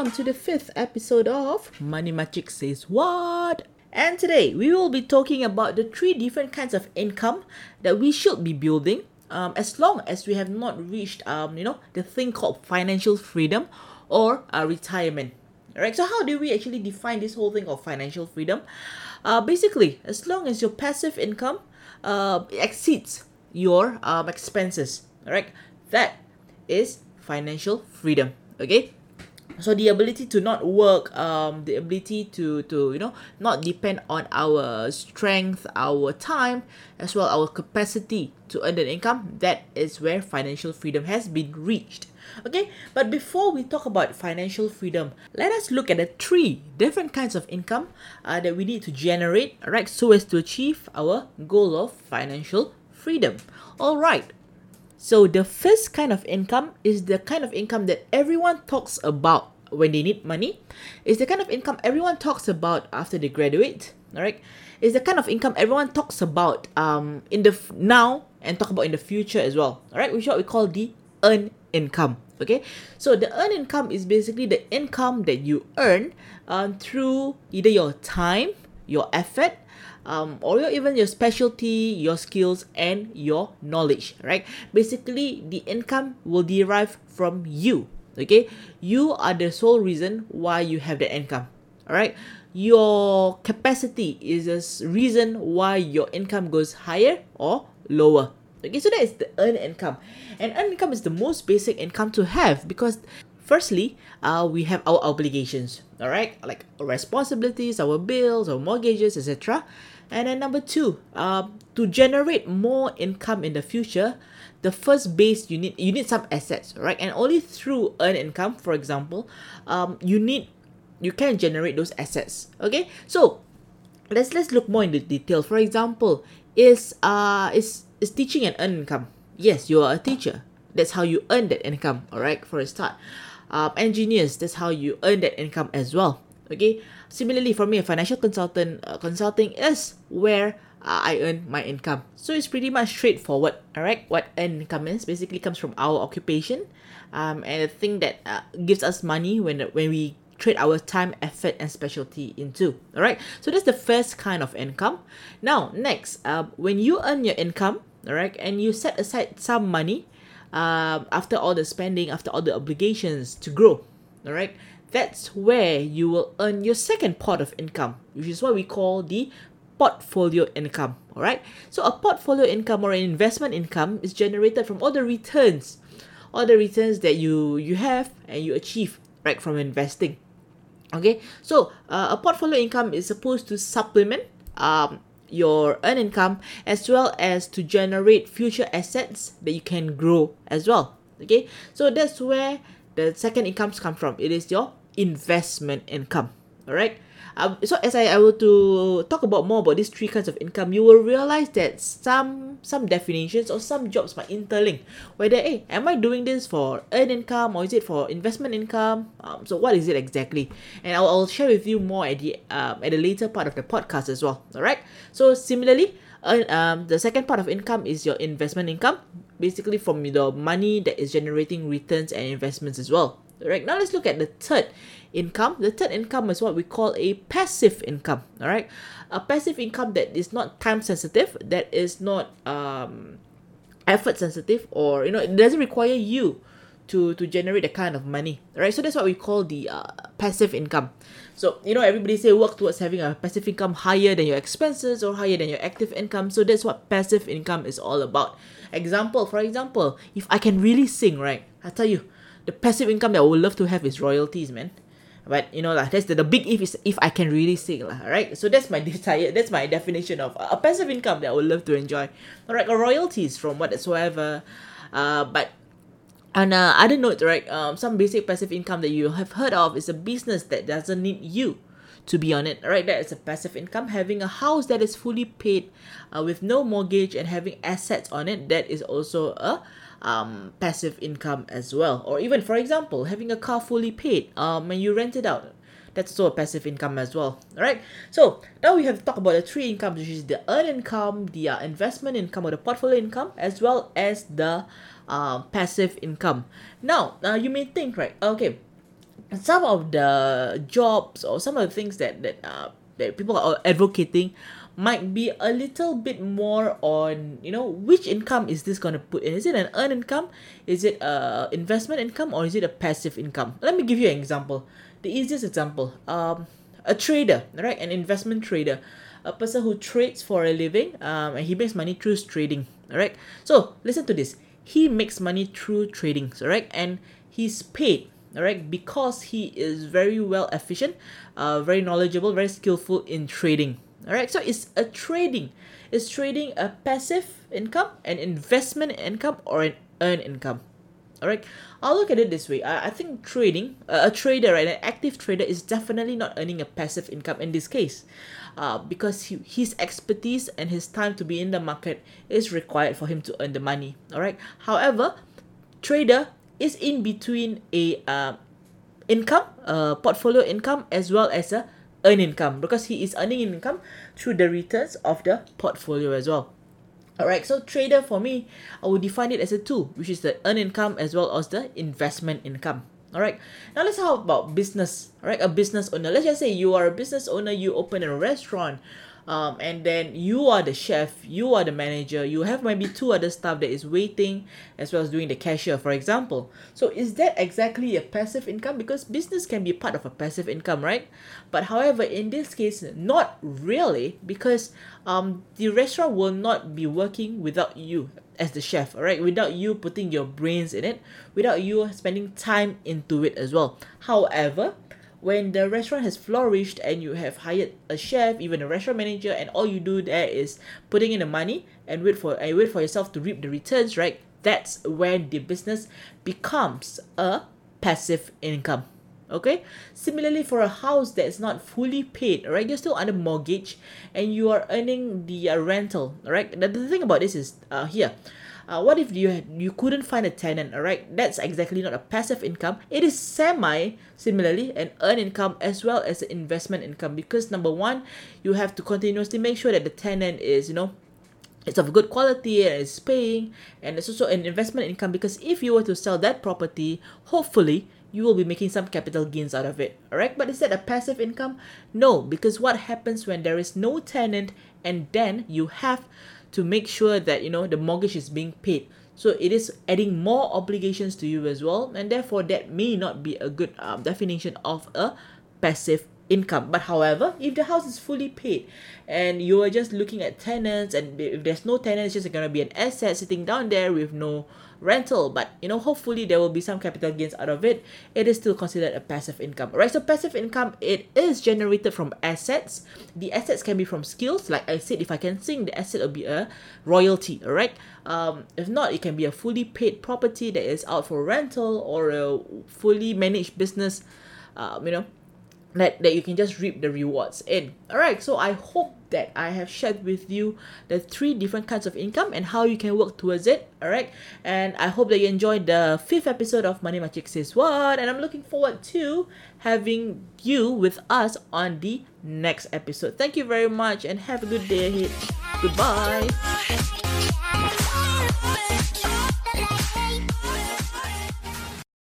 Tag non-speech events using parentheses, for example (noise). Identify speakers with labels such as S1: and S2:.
S1: on to the fifth episode of MoneyMakcik Says What? And today we will be talking about the three different kinds of income that we should be building um, as long as we have not reached um, you know the thing called financial freedom or uh, retirement. Alright, so how do we actually define this whole thing of financial freedom? Uh, basically, as long as your passive income uh, exceeds your um, expenses, alright, that is financial freedom. Okay, so the ability to not work um the ability to to you know not depend on our strength our time as well our capacity to earn an income that is where financial freedom has been reached. Okay? But before we talk about financial freedom let us look at the three different kinds of income uh, that we need to generate right so as to achieve our goal of financial freedom. All right so the first kind of income is the kind of income that everyone talks about when they need money. It's the kind of income everyone talks about after they graduate. All right. It's the kind of income everyone talks about um in the f- now and talk about in the future as well. All right, which is what we call the earn income. Okay, so the earn income is basically the income that you earn um, through either your time, your effort, um, or your, even your specialty, your skills, and your knowledge, right? Basically, the income will derive from you, okay? You are the sole reason why you have the income, all right? Your capacity is a reason why your income goes higher or lower. Okay, so that is the earned income. And earned income is the most basic income to have because firstly, uh, we have our obligations, all right, like responsibilities, our bills, our mortgages, etc. And then number two, um, to generate more income in the future, the first base you need you need some assets, right? And only through earned income, for example, um, you need you can generate those assets. Okay, so let's let's look more into detail. For example, is uh is is teaching an earned income? Yes, you are a teacher. That's how you earn that income. All right, for a start. Um, engineers, that's how you earn that income as well. Okay. Similarly, for me, a financial consultant, uh, consulting is where uh, I earn my income. So it's pretty much straightforward. All right, what income is basically comes from our occupation, um, and the thing that uh, gives us money when when we trade our time, effort, and specialty into. All right. So that's the first kind of income. Now, next, uh, when you earn your income, all right, and you set aside some money, um, after all the spending, after all the obligations to grow, all right, that's where you will earn your second pot of income, which is what we call the portfolio income. All right. So a portfolio income or an investment income is generated from all the returns, all the returns that you you have and you achieve right from investing. Okay, so uh, a portfolio income is supposed to supplement um, your earned income as well as to generate future assets that you can grow as well. Okay, so that's where the second incomes come from. It is your investment income. All right. Um, so as I, I were to talk about more about these three kinds of income, you will realize that some some definitions or some jobs might interlink. Whether hey, am I doing this for earned income or is it for investment income? Um, so what is it exactly? And I'll, I'll share with you more at the um, at the later part of the podcast as well. All right. So similarly, uh, um, the second part of income is your investment income, basically from the money that is generating returns and investments as well. All right. Now let's look at the third income. The third income is what we call a passive income. All right, a passive income that is not time sensitive, that is not um, effort sensitive, or you know, it doesn't require you to to generate the kind of money. Right, so that's what we call the uh, passive income. So you know, everybody say work towards having a passive income higher than your expenses or higher than your active income. So that's what passive income is all about. Example, for example, if I can really sing, right? I tell you, the passive income that I would love to have is royalties, man but you know lah that's the, the big if is if I can really sing lah right? So that's my (laughs) desire that's my definition of a passive income that I would love to enjoy. Alright royalties from whatsoever. Uh but on uh, other note right um some basic passive income that you have heard of is a business that doesn't need you to be on it right? That is a passive income. Having a house that is fully paid uh, with no mortgage and having assets on it that is also a um, passive income as well. Or even for example having a car fully paid um, when you rent it out. That's also a passive income as well all right so now we have to talk about the three incomes which is the earned income the uh, investment income or the portfolio income as well as the uh, passive income. Now uh, you may think right okay some of the jobs or some of the things that that uh, that people are advocating might be a little bit more on you know which income is this going to put in? Is it an earned income? Is it a investment income? Or is it a passive income? Let me give you an example. The easiest example um a trader right? An investment trader. A person who trades for a living um and he makes money through trading all right so listen to this. He makes money through trading all right and he's paid all right because he is very well efficient uh very knowledgeable very skillful in trading all right so it's a trading. Is trading a passive income an investment income or an earned income. All right i'll look at it this way. I, I think trading uh, a trader right an active trader is definitely not earning a passive income in this case. Uh, because he, his expertise and his time to be in the market is required for him to earn the money. All right however trader is in between a uh, income uh, portfolio income as well as a earn income because he is earning income through the returns of the portfolio as well. Alright, so trader for me, I would define it as a two, which is the earn income as well as the investment income. Alright, now let's talk about business. Alright, a business owner. Let's just say you are a business owner, you open a restaurant um, and then you are the chef, you are the manager, you have maybe two other staff that is waiting as well as doing the cashier, for example. So is that exactly a passive income? Because business can be part of a passive income, right? But however, in this case, not really, because um, the restaurant will not be working without you as the chef, alright? Without you putting your brains in it, without you spending time into it as well. However, when the restaurant has flourished and you have hired a chef, even a restaurant manager, and all you do there is putting in the money and wait for and wait for yourself to reap the returns, right? That's when the business becomes a passive income. Okay. Similarly, for a house that's not fully paid, right? You're still under mortgage, and you are earning the uh, rental, right? The, the thing about this is uh, here uh, what if you you couldn't find a tenant right that's exactly not a passive income it is semi similarly an earned income as well as an investment income because number one you have to continuously make sure that the tenant is you know it's of good quality and it's paying and it's also an investment income because if you were to sell that property hopefully you will be making some capital gains out of it alright? But is that a passive income? No because what happens when there is no tenant and then you have to make sure that you know the mortgage is being paid. So it is adding more obligations to you as well and therefore that may not be a good um, definition of a passive income. But however if the house is fully paid and you are just looking at tenants and if there's no tenants it's just going to be an asset sitting down there with no rental. But you know hopefully there will be some capital gains out of it. It is still considered a passive income right? So passive income it is generated from assets. The assets can be from skills. Like i said if i can sing the asset will be a royalty all right um if not it can be a fully paid property that is out for rental or a fully managed business um you know that, that you can just reap the rewards in. Alright, so I hope that I have shared with you the three different kinds of income and how you can work towards it. Alright, and I hope that you enjoyed the fifth episode of MoneyMakcik Says What, and I'm looking forward to having you with us on the next episode. Thank you very much and have a good day ahead. Goodbye.